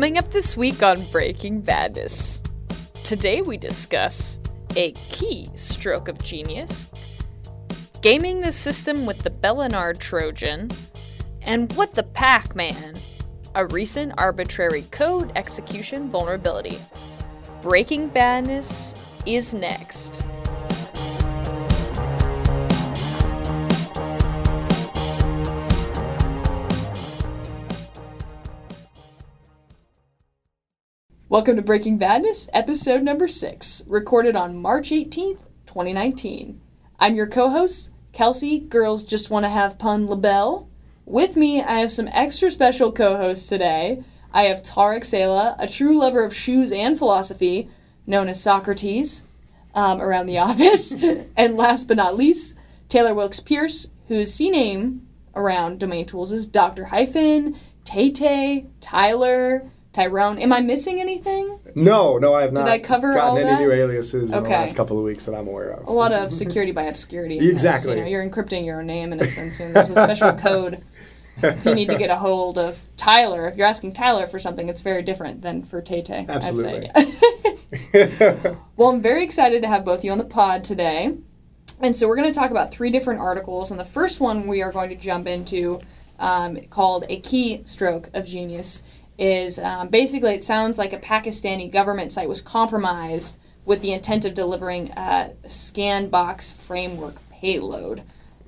Coming up this week on Breaking Badness. Today we discuss a key stroke of genius, gaming the system with the Belonard Trojan, and what the Pac Man, a recent arbitrary code execution vulnerability. Breaking Badness is next. Welcome to Breaking Badness, episode number six, recorded on March 18th, 2019. I'm your co host, Kelsey, Girls Just Want to Have Pun LaBelle. With me, I have some extra special co hosts today. I have Tarek Saleh, a true lover of shoes and philosophy, known as Socrates, um, around the office. and last but not least, Taylor Wilkes Pierce, whose CNAME around Domain Tools is Dr. Hyphen, Tay Tay, Tyler, Tyrone. Am I missing anything? No, no, I have not. Did I cover gotten all any that? new aliases in the Okay. last couple of weeks that I'm aware of. A lot of security by obscurity. Exactly. You know, you're encrypting your own name in a sense. And there's a special code. If you need to get a hold of Tyler, if you're asking Tyler for something, it's very different than for Tay Tay. Absolutely. I'd say. well, I'm very excited to have both of you on the pod today. And so we're going to talk about three different articles. And the first one we are going to jump into, um, called A Key Stroke of Genius, is um, basically it sounds like a Pakistani government site was compromised with the intent of delivering a scan box framework payload.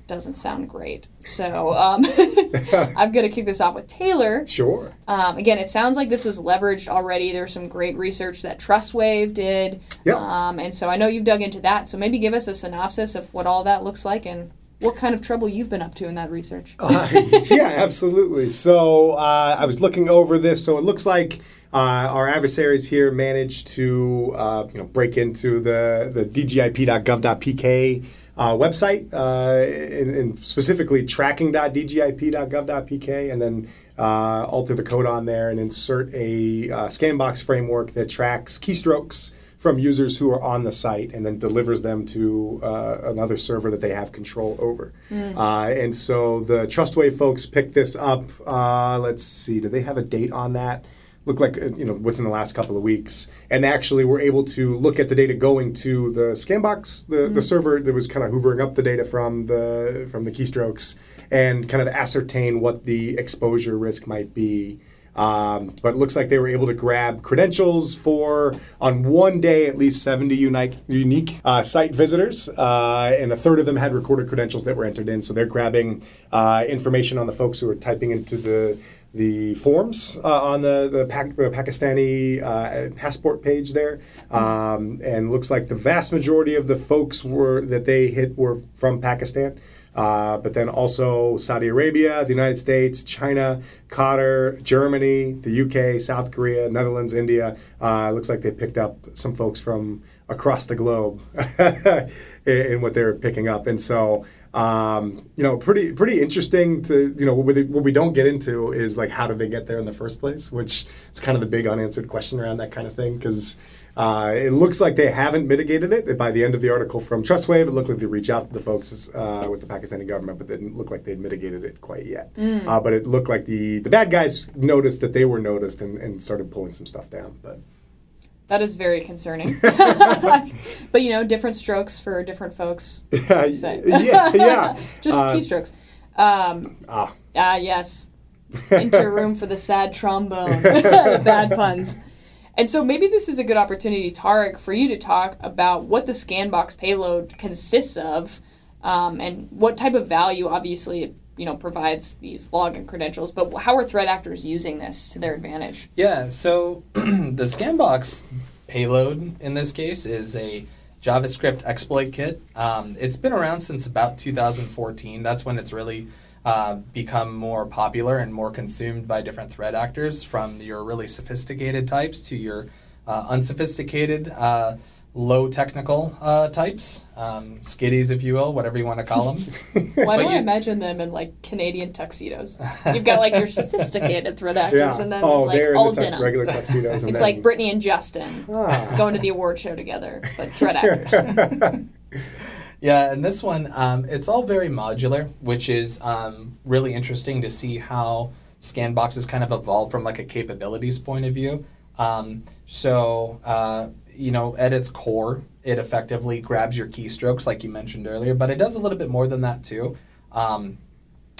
Doesn't sound great. So um, I'm going to kick this off with Taylor. Sure. Um, again, it sounds like this was leveraged already. There's some great research that Trustwave did. Yep. Um, and so I know you've dug into that. So maybe give us a synopsis of what all that looks like and what kind of trouble you've been up to in that research. Uh, yeah, absolutely. So uh, I was looking over this. So it looks like uh, our adversaries here managed to uh, you know break into the the dgip.gov.pk uh, website, uh, and, and specifically tracking.dgip.gov.pk, and then alter the code on there and insert a uh, scanbox framework that tracks keystrokes from users who are on the site and then delivers them to uh, another server that they have control over. Uh, and so the Trustwave folks picked this up. Uh, let's see, do they have a date on that? Look like uh, you know within the last couple of weeks, and actually were able to look at the data going to the Scanbox, the, the server that was kind of hoovering up the data from the from the keystrokes, and kind of ascertain what the exposure risk might be. Um, but it looks like they were able to grab credentials for, on one day, at least 70 unique, unique uh, site visitors, uh, and a third of them had recorded credentials that were entered in. So they're grabbing uh, information on the folks who are typing into the the forms uh, on the the, Pac- the Pakistani uh, passport page there, um, and looks like the vast majority of the folks were that they hit were from Pakistan. Uh, but then also Saudi Arabia, the United States, China, Qatar, Germany, the UK, South Korea, Netherlands, India. Uh, looks like they picked up some folks from across the globe in, in what they were picking up, and so um, you know, pretty pretty interesting to you know what we, what we don't get into is like how did they get there in the first place, which is kind of the big unanswered question around that kind of thing because. Uh, it looks like they haven't mitigated it. By the end of the article from Trustwave, it looked like they reached out to the folks uh, with the Pakistani government, but they didn't look like they'd mitigated it quite yet. Uh, but it looked like the, the bad guys noticed that they were noticed and, and started pulling some stuff down. But That is very concerning. but you know, different strokes for different folks. yeah, yeah, yeah. Just Uh, keystrokes. Um, ah, Ah, yes. Enter room for the sad trombone. bad puns. And so maybe this is a good opportunity, Tarek, for you to talk about what the Scanbox payload consists of um, and what type of value, obviously, it you know, provides these login credentials, but how are threat actors using this to their advantage? Yeah, so the Scanbox payload in this case is a JavaScript exploit kit. Um, it's been around since about 2014. That's when it's really uh, become more popular and more consumed by different threat actors, from your really sophisticated types to your uh, unsophisticated, uh, low technical uh, types, um, skiddies, if you will, whatever you want to call them. Why do But I you- imagine them in like Canadian tuxedos? You've got like your sophisticated threat actors, yeah. and then oh, it's like all in tux- denim. regular tuxedos. And It's then, like Brittany and Justin Ah. going to the award show together, but threat actors. Yeah, and this one, um, it's all very modular, which is um, really interesting to see how Scanbox has kind of evolved from like a capabilities point of view. Um, so, uh, you know, at its core, it effectively grabs your keystrokes, like you mentioned earlier, but it does a little bit more than that too. Um,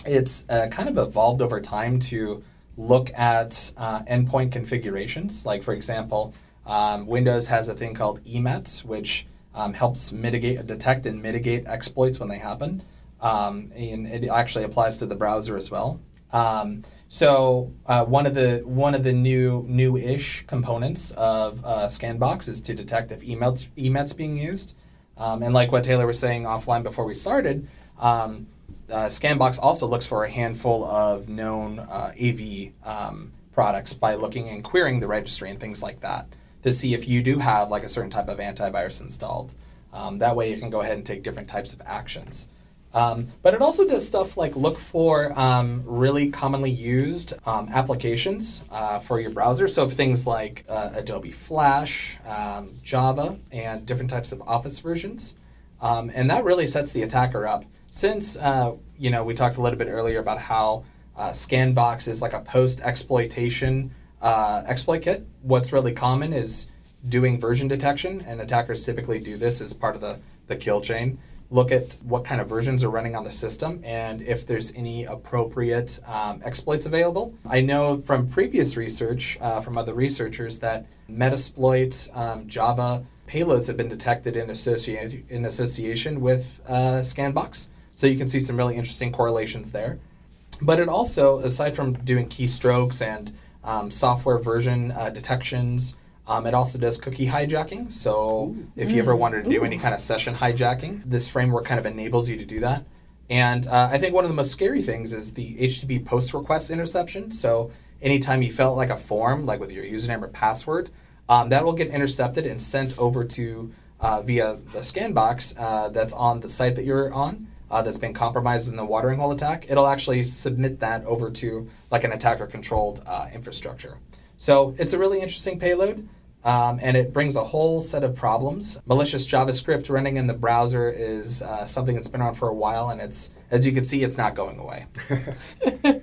it's uh, kind of evolved over time to look at uh, endpoint configurations. Like, for example, um, Windows has a thing called EMET, which um, helps mitigate, detect, and mitigate exploits when they happen. Um, and it actually applies to the browser as well. Um, so uh, one of the one of the new new-ish components of uh, Scanbox is to detect if EMET's, EMET's being used. Um, and like what Taylor was saying offline before we started, um, uh, Scanbox also looks for a handful of known uh, AV um, products by looking and querying the registry and things like that to see if you do have like a certain type of antivirus installed. Um, that way you can go ahead and take different types of actions. Um, but it also does stuff like look for um, really commonly used um, applications uh, for your browser. So things like uh, Adobe Flash, um, Java, and different types of Office versions. Um, and that really sets the attacker up. Since uh, you know we talked a little bit earlier about how uh, Scanbox is like a post-exploitation uh, exploit kit, what's really common is doing version detection, and attackers typically do this as part of the, the kill chain look at what kind of versions are running on the system and if there's any appropriate um, exploits available. I know from previous research uh, from other researchers that Metasploit um, Java payloads have been detected in, associa- in association with uh, Scanbox. So you can see some really interesting correlations there. But it also, aside from doing keystrokes and um, software version uh, detections, um, it also does cookie hijacking. So Ooh. if you ever wanted to do Ooh. any kind of session hijacking, this framework kind of enables you to do that. And uh, I think one of the most scary things is the HTTP post request interception. So anytime you felt like a form, like with your username or password, um, that will get intercepted and sent over to uh, via the scan box uh, that's on the site that you're on. Uh, that's been compromised in the watering hole attack, it'll actually submit that over to like an attacker controlled uh, infrastructure. So it's a really interesting payload. Um, and it brings a whole set of problems. Malicious JavaScript running in the browser is uh, something that's been on for a while, and it's as you can see, it's not going away.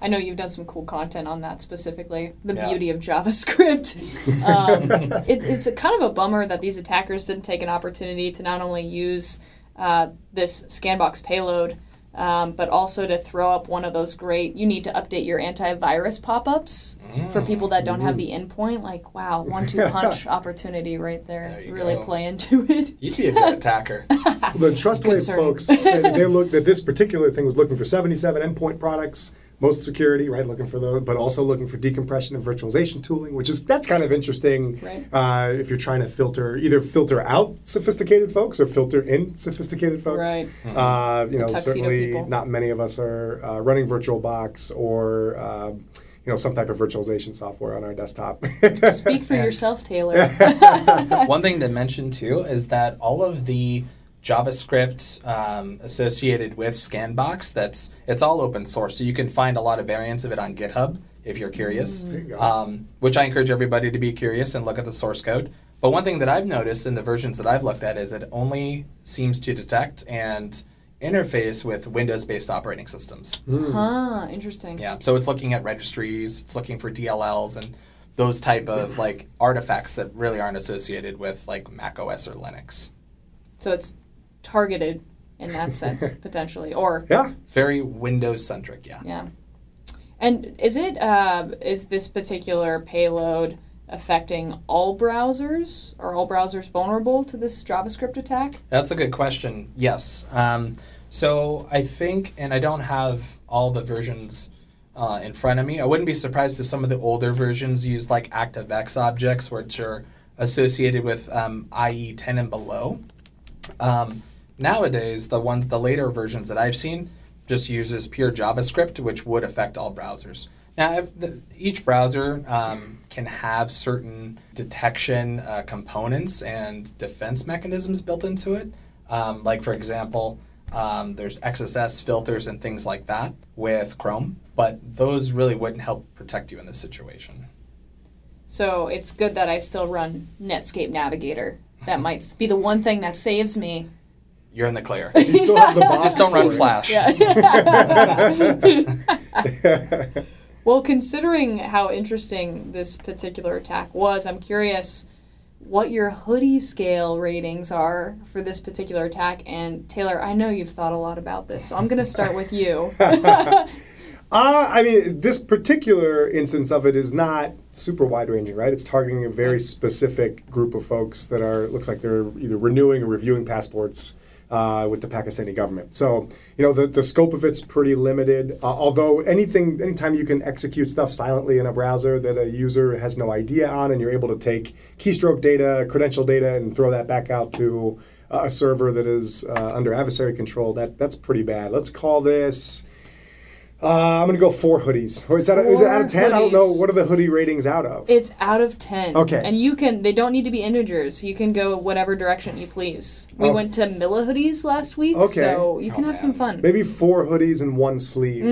I know you've done some cool content on that specifically. The yeah. beauty of JavaScript. um, it, it's a kind of a bummer that these attackers didn't take an opportunity to not only use uh, this Scanbox payload um, but also to throw up one of those great, you need to update your antivirus pop ups mm. for people that don't have the endpoint. Like, wow, one two punch opportunity right there. there really go. play into it. You'd be a good attacker. the Trustwave folks say that they looked that this particular thing was looking for 77 endpoint products most security, right? Looking for those, but also looking for decompression and virtualization tooling, which is that's kind of interesting. Right. Uh, if you're trying to filter either filter out sophisticated folks or filter in sophisticated folks. Right. Mm-hmm. Uh, you know, certainly people. not many of us are uh, running VirtualBox or. Um, you know some type of virtualization software on our desktop. Speak for yourself, Taylor. One thing to mention too is that all of the JavaScript um, associated with Scanbox. That's it's all open source, so you can find a lot of variants of it on GitHub if you're curious. Mm. You um, which I encourage everybody to be curious and look at the source code. But one thing that I've noticed in the versions that I've looked at is it only seems to detect and interface with Windows-based operating systems. Mm. Huh, interesting. Yeah, so it's looking at registries, it's looking for DLLs and those type of like artifacts that really aren't associated with like Mac OS or Linux. So it's targeted in that sense potentially or yeah. It's very windows centric yeah. Yeah. And is it uh, is this particular payload affecting all browsers? Are all browsers vulnerable to this javascript attack? That's a good question yes. Um, so i think and i don't have all the versions uh, in front of me. I wouldn't be surprised if some of the older versions use like activex objects which are associated with um, ie 10 and below. Um, Nowadays, the ones, the later versions that I've seen, just uses pure JavaScript, which would affect all browsers. Now, each browser um, can have certain detection uh, components and defense mechanisms built into it. Um, like, for example, um, there's XSS filters and things like that with Chrome, but those really wouldn't help protect you in this situation. So it's good that I still run Netscape Navigator. That might be the one thing that saves me you're in the clear. You still have the box Just don't run Flash. Yeah. Well, considering how interesting this particular attack was, I'm curious what your hoodie scale ratings are for this particular attack. And Taylor, I know you've thought a lot about this, so I'm going to start with you. Uh, I mean, this particular instance of it is not super wide ranging, right? It's targeting a very specific group of folks that are, looks like they're either renewing or reviewing passports uh, with the Pakistani government. So, you know, the, the scope of it's pretty limited. Uh, although anything, anytime you can execute stuff silently in a browser that a user has no idea on, and you're able to take keystroke data, credential data, and throw that back out to a server that is uh, under adversary control, that that's pretty bad. Let's call this. Uh, I'm gonna go four hoodies. Or is that is it out of ten? I don't know. What are the hoodie ratings out of? It's out of 10. Okay. And you can, they don't need to be integers. You can go whatever direction you please. We Oh. went to Milla hoodies last week, Okay. so you can Oh, have some fun. Maybe four hoodies and one sleeve.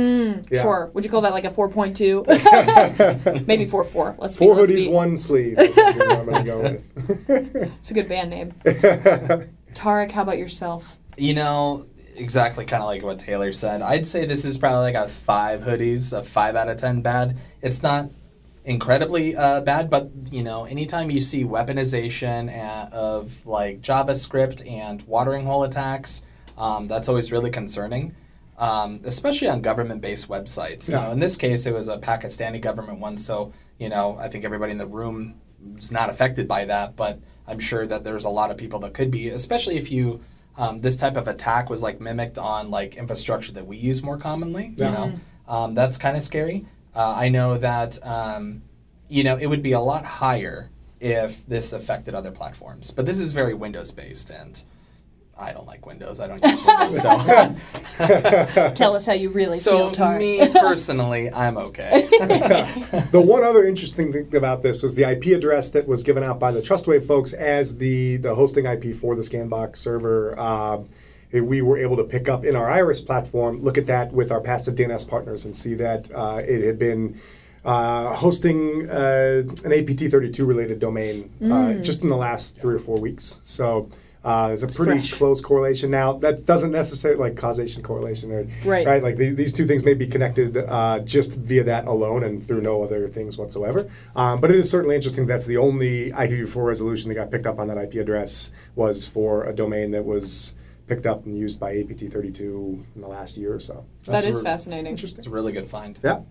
Yeah. Sure. Would you call that like a 4.2? Maybe 4.4. Let's be Four let's hoodies, be- one sleeve. I think is what I'm gonna go with. It's a good band name. Tarek, how about yourself? You know, exactly kind of like what Taylor said. I'd say this is probably like a five hoodies, a five out of ten bad. It's not incredibly uh, bad, but you know, anytime you see weaponization of like JavaScript and watering hole attacks, um, that's always really concerning. Um, especially on government-based websites. You Yeah. know, in this case, it was a Pakistani government one, so you know, I think everybody in the room is not affected by that, but I'm sure that there's a lot of people that could be, especially if you um, this type of attack was like mimicked on like infrastructure that we use more commonly. Yeah. You know, um, that's kind of scary. Uh, I know that um, you know it would be a lot higher if this affected other platforms, but this is very Windows based, and I don't like Windows. I don't use Windows, so Tell us how you really so feel, Tarek. me personally, I'm okay. the one other interesting thing about this was the IP address that was given out by the Trustwave folks as the, the hosting IP for the Scanbox server. Um, we were able to pick up in our Iris platform, look at that with our passive DNS partners, and see that uh, it had been uh, hosting uh, an APT32 related domain uh, just in the last three or four weeks. So. Uh, there's a pretty fresh. close correlation. Now that doesn't necessarily like causation correlation, or Right. right? Like the, these two things may be connected uh, just via that alone and through no other things whatsoever. Um, but it is certainly interesting. That's the only IPv4 resolution that got picked up on that IP address was for a domain that was picked up and used by APT32 in the last year or so. That is really fascinating. it's a really good find. Yeah.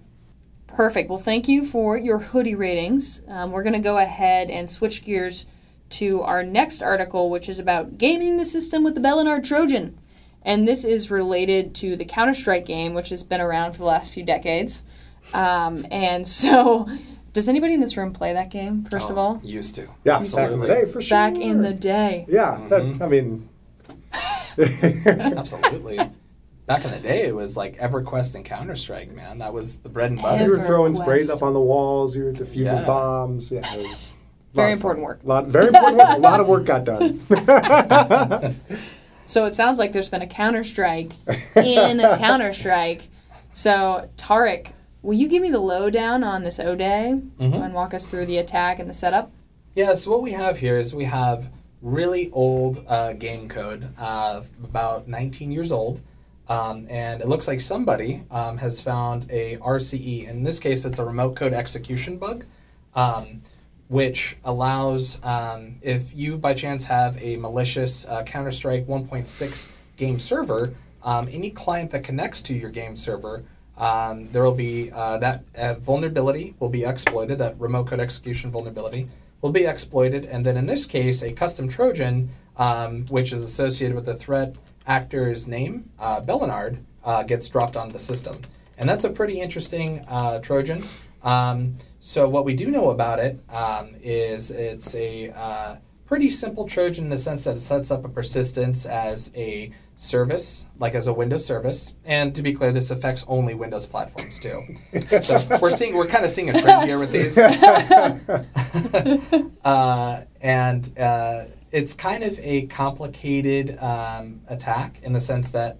Perfect. Well, thank you for your hoodie ratings. Um, we're going to go ahead and switch gears to our next article, which is about gaming the system with the Belonard Trojan. And this is related to the Counter Strike game, which has been around for the last few decades. Um, and so, does anybody in this room play that game, first of Oh, all? used to. Yeah. Back in the Absolutely. day, for sure. Back in the day. Yeah. That, I mean. Absolutely. Back in the day, it was like EverQuest and Counter Strike, man. That was the bread and butter. you were throwing EverQuest. sprays up on the walls. You were defusing Yeah. bombs. Yeah, it was a lot Very important work. Lot, very important work. A lot of work got done. So it sounds like there's been a Counter Strike in Counter Strike. So, Tarek, will you give me the lowdown on this O Day and walk us through the attack and the setup? Yeah, so what we have here is we have really old uh, game code, uh, about 19 years old. Um, and it looks like somebody um, has found a RCE. In this case, it's a remote code execution bug, um, which allows, um, if you by chance have a malicious uh, Counter Strike 1.6 game server, um, any client that connects to your game server, um, there will be uh, that uh, vulnerability will be exploited, that remote code execution vulnerability will be exploited. And then in this case, a custom Trojan, um, which is associated with the threat actor's name, uh, Belonard, uh, gets dropped onto the system. And that's a pretty interesting uh, Trojan. Um, so what we do know about it um, is it's a uh, pretty simple Trojan in the sense that it sets up a persistence as a service, like as a Windows service. And to be clear, this affects only Windows platforms too. so we're seeing we're kind of seeing a trend here with these. uh, and uh, it's kind of a complicated um, attack in the sense that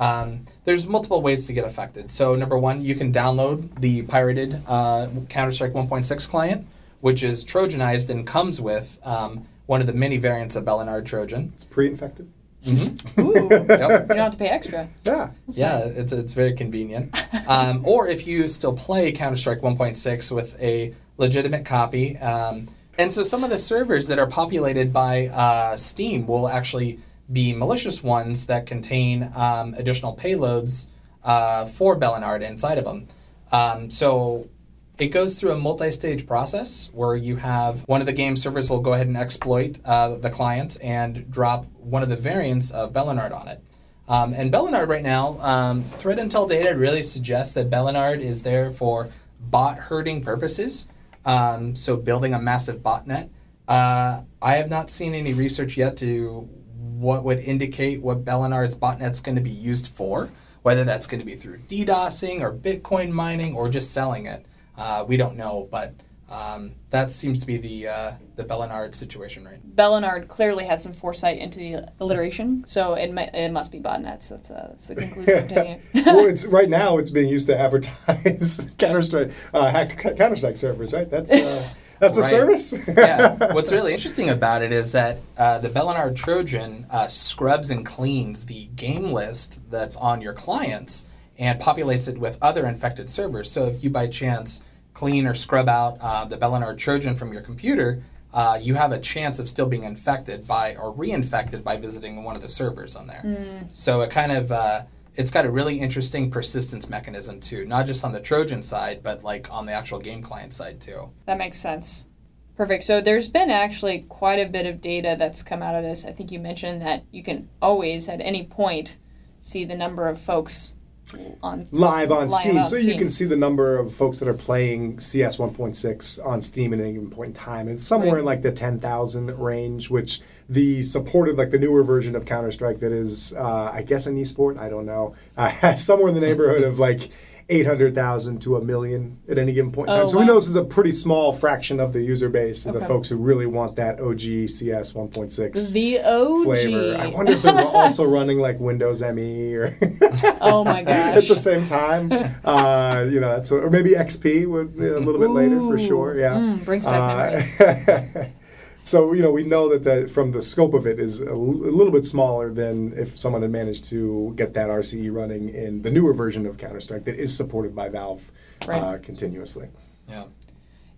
um, there's multiple ways to get affected. So number one, you can download the pirated uh, Counter-Strike 1.6 client, which is Trojanized and comes with um, one of the many variants of Belonard Trojan. It's pre-infected. Ooh, you don't have to pay extra. Yeah. That's yeah, nice. it's it's very convenient. Um, or if you still play Counter Strike 1.6 with a legitimate copy, um, and so some of the servers that are populated by uh, Steam will actually be malicious ones that contain um, additional payloads uh, for Belonard inside of them. Um, so it goes through a multi-stage process where you have one of the game servers will go ahead and exploit uh, the client and drop one of the variants of Belonard on it. Um, and Belonard right now, um, threat intel data really suggests that Bellinard is there for bot herding purposes. Um, so building a massive botnet. Uh, I have not seen any research yet to what would indicate what Belonard's botnet's going to be used for, whether that's going to be through DDoSing or Bitcoin mining or just selling it. Uh, we don't know, but um, that seems to be the uh, the Belonard situation, right? Belonard clearly had some foresight into the alliteration, so it, mi- it must be botnets. That's, uh, that's the conclusion well, it's right now. It's being used to advertise Counter Strike, uh, hacked Counter Strike servers. Right. That's that's a service. yeah. What's really interesting about it is that uh, the Belonard Trojan uh, scrubs and cleans the game list that's on your clients and populates it with other infected servers. So if you by chance clean or scrub out uh, the Belonard Trojan from your computer, uh, you have a chance of still being infected by or reinfected by visiting one of the servers on there. So it kind of uh, it's got a really interesting persistence mechanism too, not just on the Trojan side, but like on the actual game client side too. That makes sense. Perfect. So there's been actually quite a bit of data that's come out of this. I think you mentioned that you can always, at any point, see the number of folks on live on live Steam, on so you can see the number of folks that are playing CS 1.6 on Steam at any given point in time. It's somewhere Right. in like the 10,000 range, which the supported, like the newer version of Counter Strike that is, uh, I guess, an esport. I don't know, uh, somewhere in the neighborhood of like 800,000 to a million at any given point in Oh, time. So we know this is a pretty small fraction of the user base, of the folks who really want that OG CS 1.6 the OG. flavor. I wonder if they're also running like Windows ME or. oh my gosh at the same time. Uh, you know, that's or maybe XP would a little bit later for sure. Yeah, Mm, brings back Uh, so you know, we know that the, from the scope of it is a, l- a little bit smaller than if someone had managed to get that RCE running in the newer version of Counter Strike that is supported by Valve Right. uh, continuously. Yeah.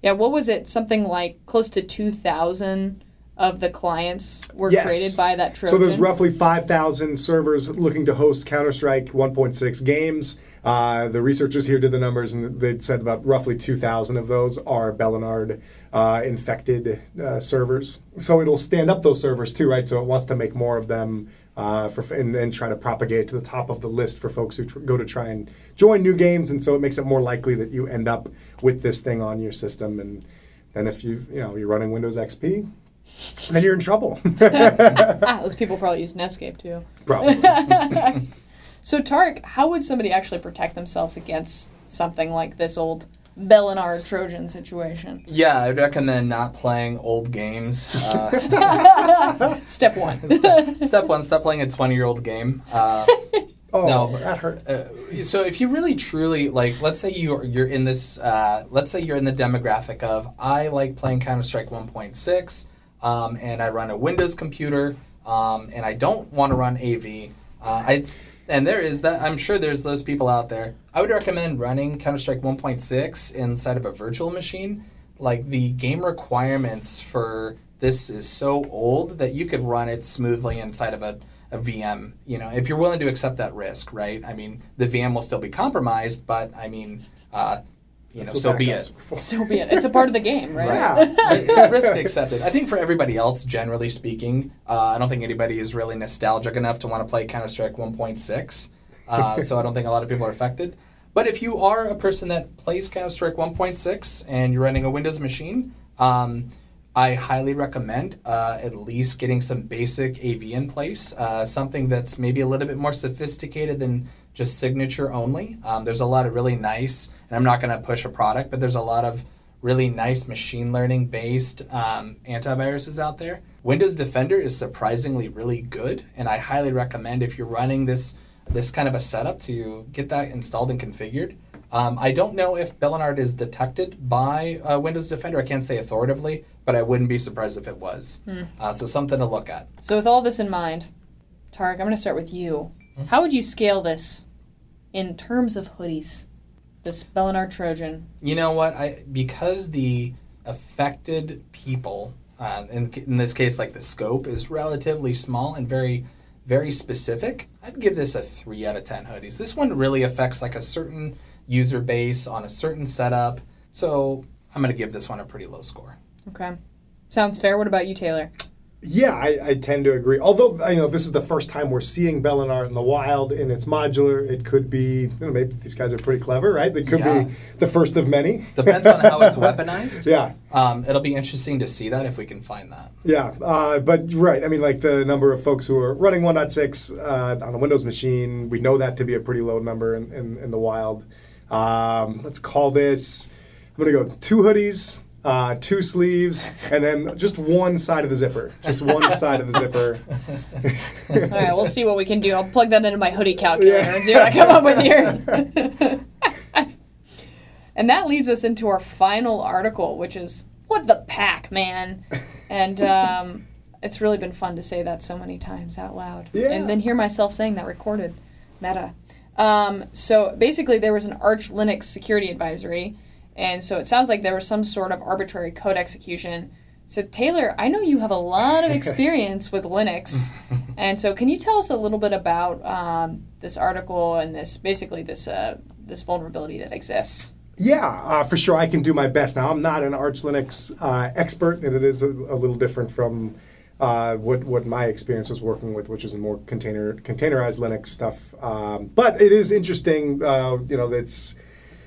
Yeah, what was it? Something like close to 2,000 of the clients were Yes. created by that Trojan. So there's roughly 5,000 servers looking to host Counter-Strike 1.6 games. Uh, the researchers here did the numbers, and they said about roughly 2,000 of those are Belonard uh, infected uh, servers. So it'll stand up those servers too, right? So it wants to make more of them uh, for and, and try to propagate to the top of the list for folks who tr- go to try and join new games. And so it makes it more likely that you end up with this thing on your system. And then if you you know you're running Windows XP, then you're in trouble. ah, those people probably use Netscape too. Probably. So Tark, how would somebody actually protect themselves against something like this old Belonard Trojan situation? Yeah, I'd recommend not playing old games. Uh, Step one. step, step one, stop playing a 20 year old game. Uh, Oh, No. that hurts. uh, so if you really truly like, let's say you're you're in this, uh, let's say you're in the demographic of I like playing Counter Strike 1.6, um, and I run a Windows computer, um, and I don't want to run AV. Uh, I'd, and there is that. I'm sure there's those people out there. I would recommend running Counter Strike 1.6 inside of a virtual machine. Like the game requirements for this is so old that you could run it smoothly inside of a, a VM. You know, if you're willing to accept that risk, right? I mean, the VM will still be compromised, but I mean, uh, you know, so be it. so be it. It's a part of the game, right? Yeah. risk accepted. I think for everybody else, generally speaking, uh, I don't think anybody is really nostalgic enough to want to play Counter Strike 1.6. Uh, so I don't think a lot of people are affected. But if you are a person that plays Counter Strike 1.6 and you're running a Windows machine, um, I highly recommend uh, at least getting some basic AV in place, uh, something that's maybe a little bit more sophisticated than just signature only. Um, there's a lot of really nice, and I'm not going to push a product, but there's a lot of really nice machine learning based um, antiviruses out there. Windows Defender is surprisingly really good, and I highly recommend if you're running this this kind of a setup to get that installed and configured. Um, I don't know if Belonard is detected by uh, Windows Defender. I can't say authoritatively, but I wouldn't be surprised if it was. Uh, so something to look at. So with all this in mind, Tarek, I'm going to start with you. How would you scale this in terms of hoodies? This Belinar Trojan. You know what? I because the affected people, uh, in in this case, like the scope is relatively small and very very specific. I'd give this a three out of ten hoodies. This one really affects like a certain user base on a certain setup, so I'm gonna give this one a pretty low score. Okay. Sounds fair. What about you, Taylor? Yeah, I, I tend to agree. Although I know this is the first time we're seeing Belinar in the wild and it's modular, it could be. You know, maybe these guys are pretty clever, right? They could Yeah. be the first of many. Depends on how it's weaponized. Yeah, Um, it'll be interesting to see that if we can find that. yeah, uh, but right. I mean, like the number of folks who are running 1.6 uh, on a Windows machine, we know that to be a pretty low number in, in, in the wild. Um, let's call this. I'm gonna go two hoodies, uh, two sleeves, and then just one side of the zipper. Just one side of the zipper. All right, we'll see what we can do. I'll plug that into my hoodie calculator and see what I come up with here. and that leads us into our final article, which is what the pack, man. And um, it's really been fun to say that so many times out loud, Yeah. and then hear myself saying that recorded. Meta. Um, so basically, there was an Arch Linux security advisory, and so it sounds like there was some sort of arbitrary code execution. So Taylor, I know you have a lot of experience with Linux, and so can you tell us a little bit about um, this article and this basically this uh, this vulnerability that exists? Yeah, uh, for sure. I can do my best. Now, I'm not an Arch Linux uh, expert, and it is a, a little different from uh, what what my experience was working with, which is more container containerized Linux stuff. Um, but it is interesting. Uh, you know, it's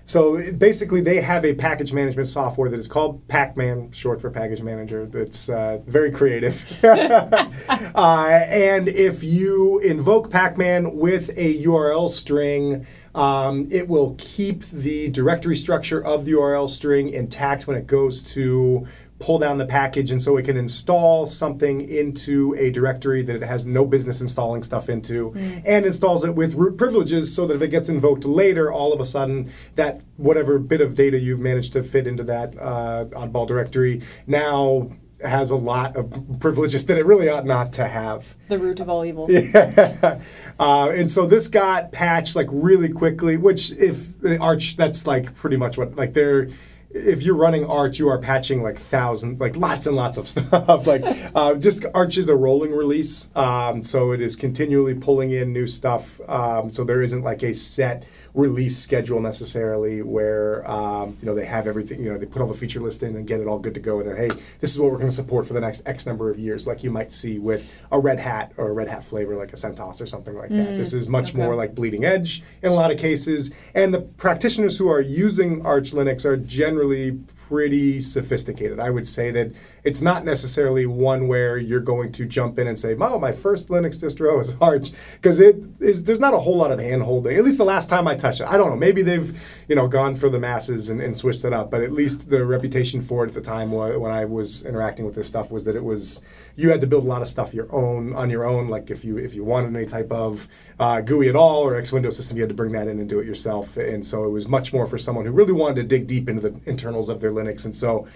so basically they have a package management software that is called Pacman, short for package manager. That's uh, very creative. uh, and if you invoke Pacman with a URL string, um, it will keep the directory structure of the URL string intact when it goes to pull down the package, and so it can install something into a directory that it has no business installing stuff into, and installs it with root privileges so that if it gets invoked later, all of a sudden that whatever bit of data you've managed to fit into that uh, oddball directory now has a lot of privileges that it really ought not to have. The root of all evil. uh, and so this got patched like really quickly. Which, if the Arch, that's like pretty much what like they're. If you're running Arch, you are patching like thousand, like lots and lots of stuff. like uh, just Arch is a rolling release, um, so it is continually pulling in new stuff. Um, so there isn't like a set release schedule necessarily where um, you know they have everything. You know they put all the feature list in and get it all good to go, and then hey, this is what we're going to support for the next X number of years, like you might see with a Red Hat or a Red Hat flavor like a CentOS or something like that. This is much okay. more like bleeding edge in a lot of cases, and the practitioners who are using Arch Linux are generally pretty sophisticated. I would say that it's not necessarily one where you're going to jump in and say, "Oh, my first Linux distro is Arch," because it is. There's not a whole lot of hand holding. At least the last time I touched it, I don't know. Maybe they've you know gone for the masses and, and switched it up, but at least the reputation for it at the time when I was interacting with this stuff was that it was you had to build a lot of stuff your own on your own. Like if you if you wanted any type of uh, GUI at all or X window system, you had to bring that in and do it yourself. And so it was much more for someone who really wanted to dig deep into the internals of their Linux. And so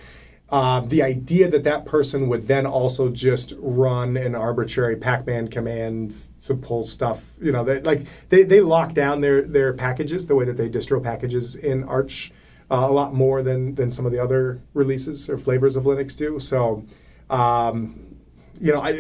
uh, the idea that that person would then also just run an arbitrary pacman command to pull stuff, you know, they, like they, they lock down their, their packages the way that they distro packages in Arch uh, a lot more than, than some of the other releases or flavors of Linux do. So, um, you know, I,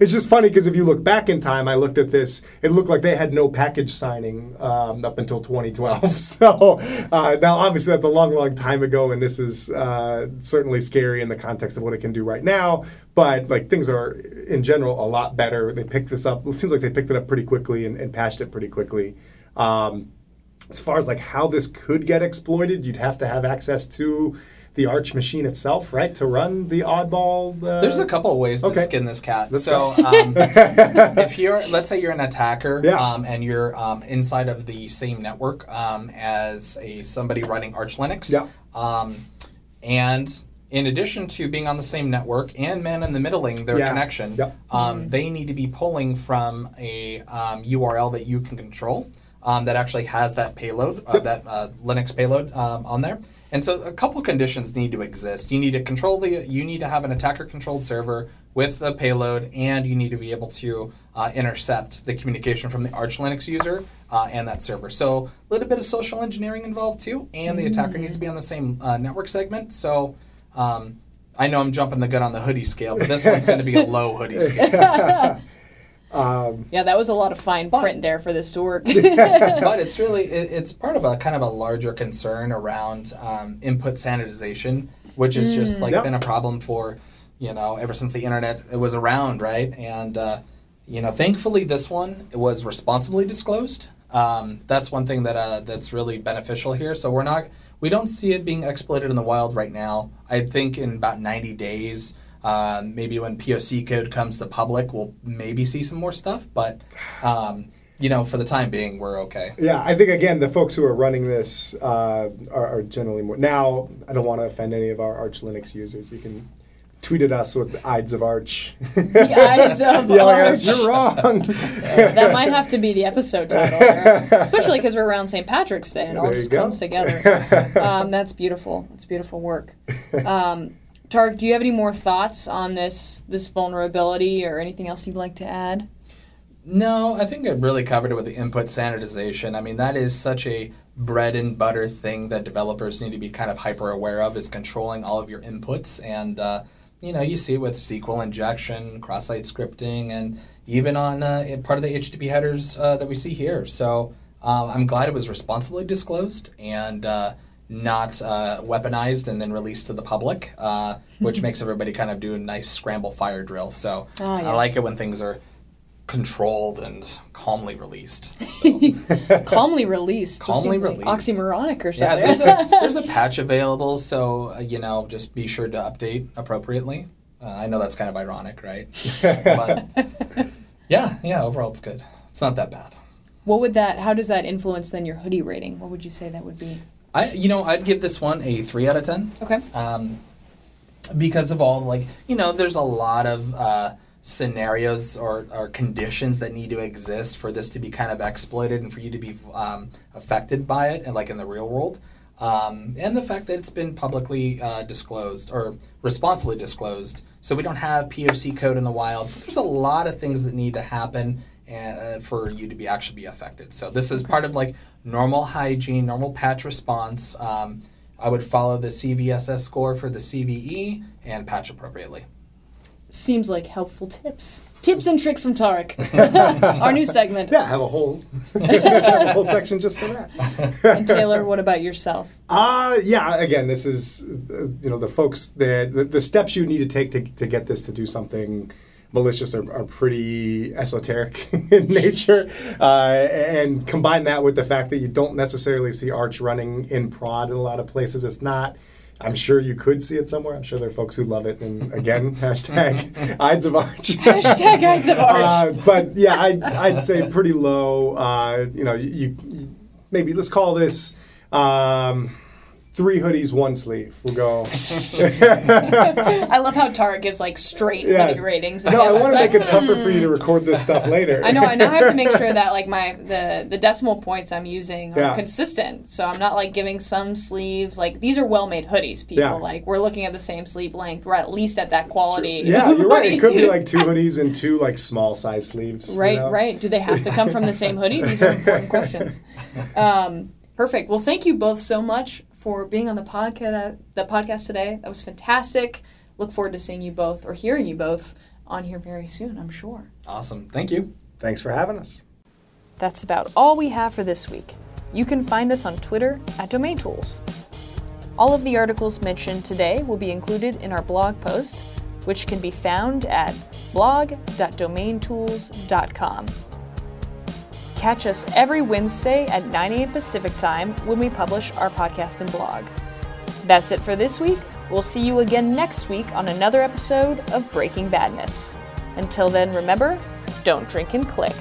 it's just funny because if you look back in time, I looked at this. It looked like they had no package signing um, up until 2012. So uh, now, obviously, that's a long, long time ago, and this is uh, certainly scary in the context of what it can do right now. But like things are in general a lot better. They picked this up. It seems like they picked it up pretty quickly and, and patched it pretty quickly. Um, as far as like how this could get exploited, you'd have to have access to the Arch machine itself, right, to run the oddball. Uh, There's a couple of ways to Okay. skin this cat. Let's so, um, if you're, let's say you're an attacker, Yeah. um, and you're um, inside of the same network um, as a somebody running Arch Linux, Yeah. um, and in addition to being on the same network and man in the middling their Yeah. connection, Yep. um, they need to be pulling from a um, URL that you can control. Um, that actually has that payload, uh, that uh, Linux payload um, on there, And so a couple conditions need to exist. You need to control the you need to have an attacker controlled server with the payload and you need to be able to uh, intercept the communication from the Arch Linux user uh, and that server. So a little bit of social engineering involved too, and the attacker needs to be on the same uh, network segment. So um, I know I'm jumping the gun on the hoodie scale, but this one's going to be a low hoodie scale. Yeah, that was a lot of fine But- print there for this to work. but it's really it, it's part of a kind of a larger concern around um, input sanitization, which has just like Yeah. been a problem for you know ever since the internet it was around, right? And uh, you know, thankfully this one was responsibly disclosed. Um, that's one thing that uh, that's really beneficial here. So we're not we don't see it being exploited in the wild right now. I think in about ninety days. Uh, maybe when POC code comes to public, we'll maybe see some more stuff. But um, you know, for the time being, we're okay. Yeah, I think again the folks who are running this uh, are, are generally more. Now, I don't want to offend any of our Arch Linux users. You can tweet at us with the Ides of Arch, the eyes of yelling at us, Arch. "You're wrong." That might have to be the episode title, especially because we're around St. Patrick's Day. It all There just go. comes together. Um, that's beautiful. That's beautiful work. Um, Tark, do you have any more thoughts on this this vulnerability or anything else you'd like to add? No, I think I really covered it with the input sanitization. I mean, that is such a bread and butter thing that developers need to be kind of hyper aware of is controlling all of your inputs. And, uh, you know, you see it with SQL injection, cross site scripting, and even on uh, part of the HTTP headers uh, that we see here. So um, I'm glad it was responsibly disclosed and uh, not uh, weaponized and then released to the public, uh, which makes everybody kind of do a nice scramble fire drill. So Ah, I like it when things are controlled and calmly released. So, Calmly released. Calmly seems like released. Oxymoronic or yeah, something. there's a there's a patch available, so uh, you know, just be sure to update appropriately. Uh, I know that's kind of ironic, right? but yeah, yeah, overall it's good. It's not that bad. what would that? How does that influence then your hoodie rating? What would you say that would be? I you know I'd give this one a three out of ten. Okay. um, because of all like you know there's a lot of uh, scenarios or, or conditions that need to exist for this to be kind of exploited and for you to be um, affected by it and like in the real world um, and the fact that it's been publicly uh, disclosed or responsibly disclosed so we don't have poc code in the wild so there's a lot of things that need to happen uh, for you to be actually be affected so this is part of like normal hygiene normal patch response um, I would follow the CVSS score for the CVE and patch appropriately. Seems like helpful tips. Tips and tricks from Tarek. Our new segment. Yeah, have a whole have a whole section just for that. And Taylor, what about yourself? Uh, yeah, again, this is, uh, you know, the folks that, the, the steps you need to take to, to get this to do something malicious are, are pretty esoteric in nature. Uh, and combine that with the fact that you don't necessarily see Arch running in prod in a lot of places. It's not. I'm sure you could see it somewhere. I'm sure there are folks who love it. And again, hashtag Ides of Arch. Hashtag Ides of Arch. Uh, but yeah, I'd, I'd say pretty low. Uh, you know, you, you maybe let's call this um, three hoodies, one sleeve. We'll go. I love how Tarek gives like straight Yeah. hoodie ratings. No, I want to make it tougher for you to record this stuff later. I know. I now have to make sure that like my the the decimal points I'm using are Yeah. consistent. So I'm not like giving some sleeves like these are well made hoodies. People Yeah. like we're looking at the same sleeve length. We're at least at that quality. Yeah, you're right. It could be like two hoodies and two like small size sleeves. you Right, know? right. Do they have to come from the same hoodie? These are important questions. Um, perfect. Well, thank you both so much for being on the podcast the podcast today. That was fantastic. Look forward to seeing you both or hearing you both on here very soon. I'm sure. Awesome. Thank you. Thanks for having us. That's about all we have for this week. You can find us on Twitter at Domain Tools. All of the articles mentioned today will be included in our blog post, which can be found at blog.domaintools.com. Catch us every Wednesday at 9 a.m. Pacific Time when we publish our podcast and blog. That's it for this week. We'll see you again next week on another episode of Breaking Badness. Until then, remember don't drink and click.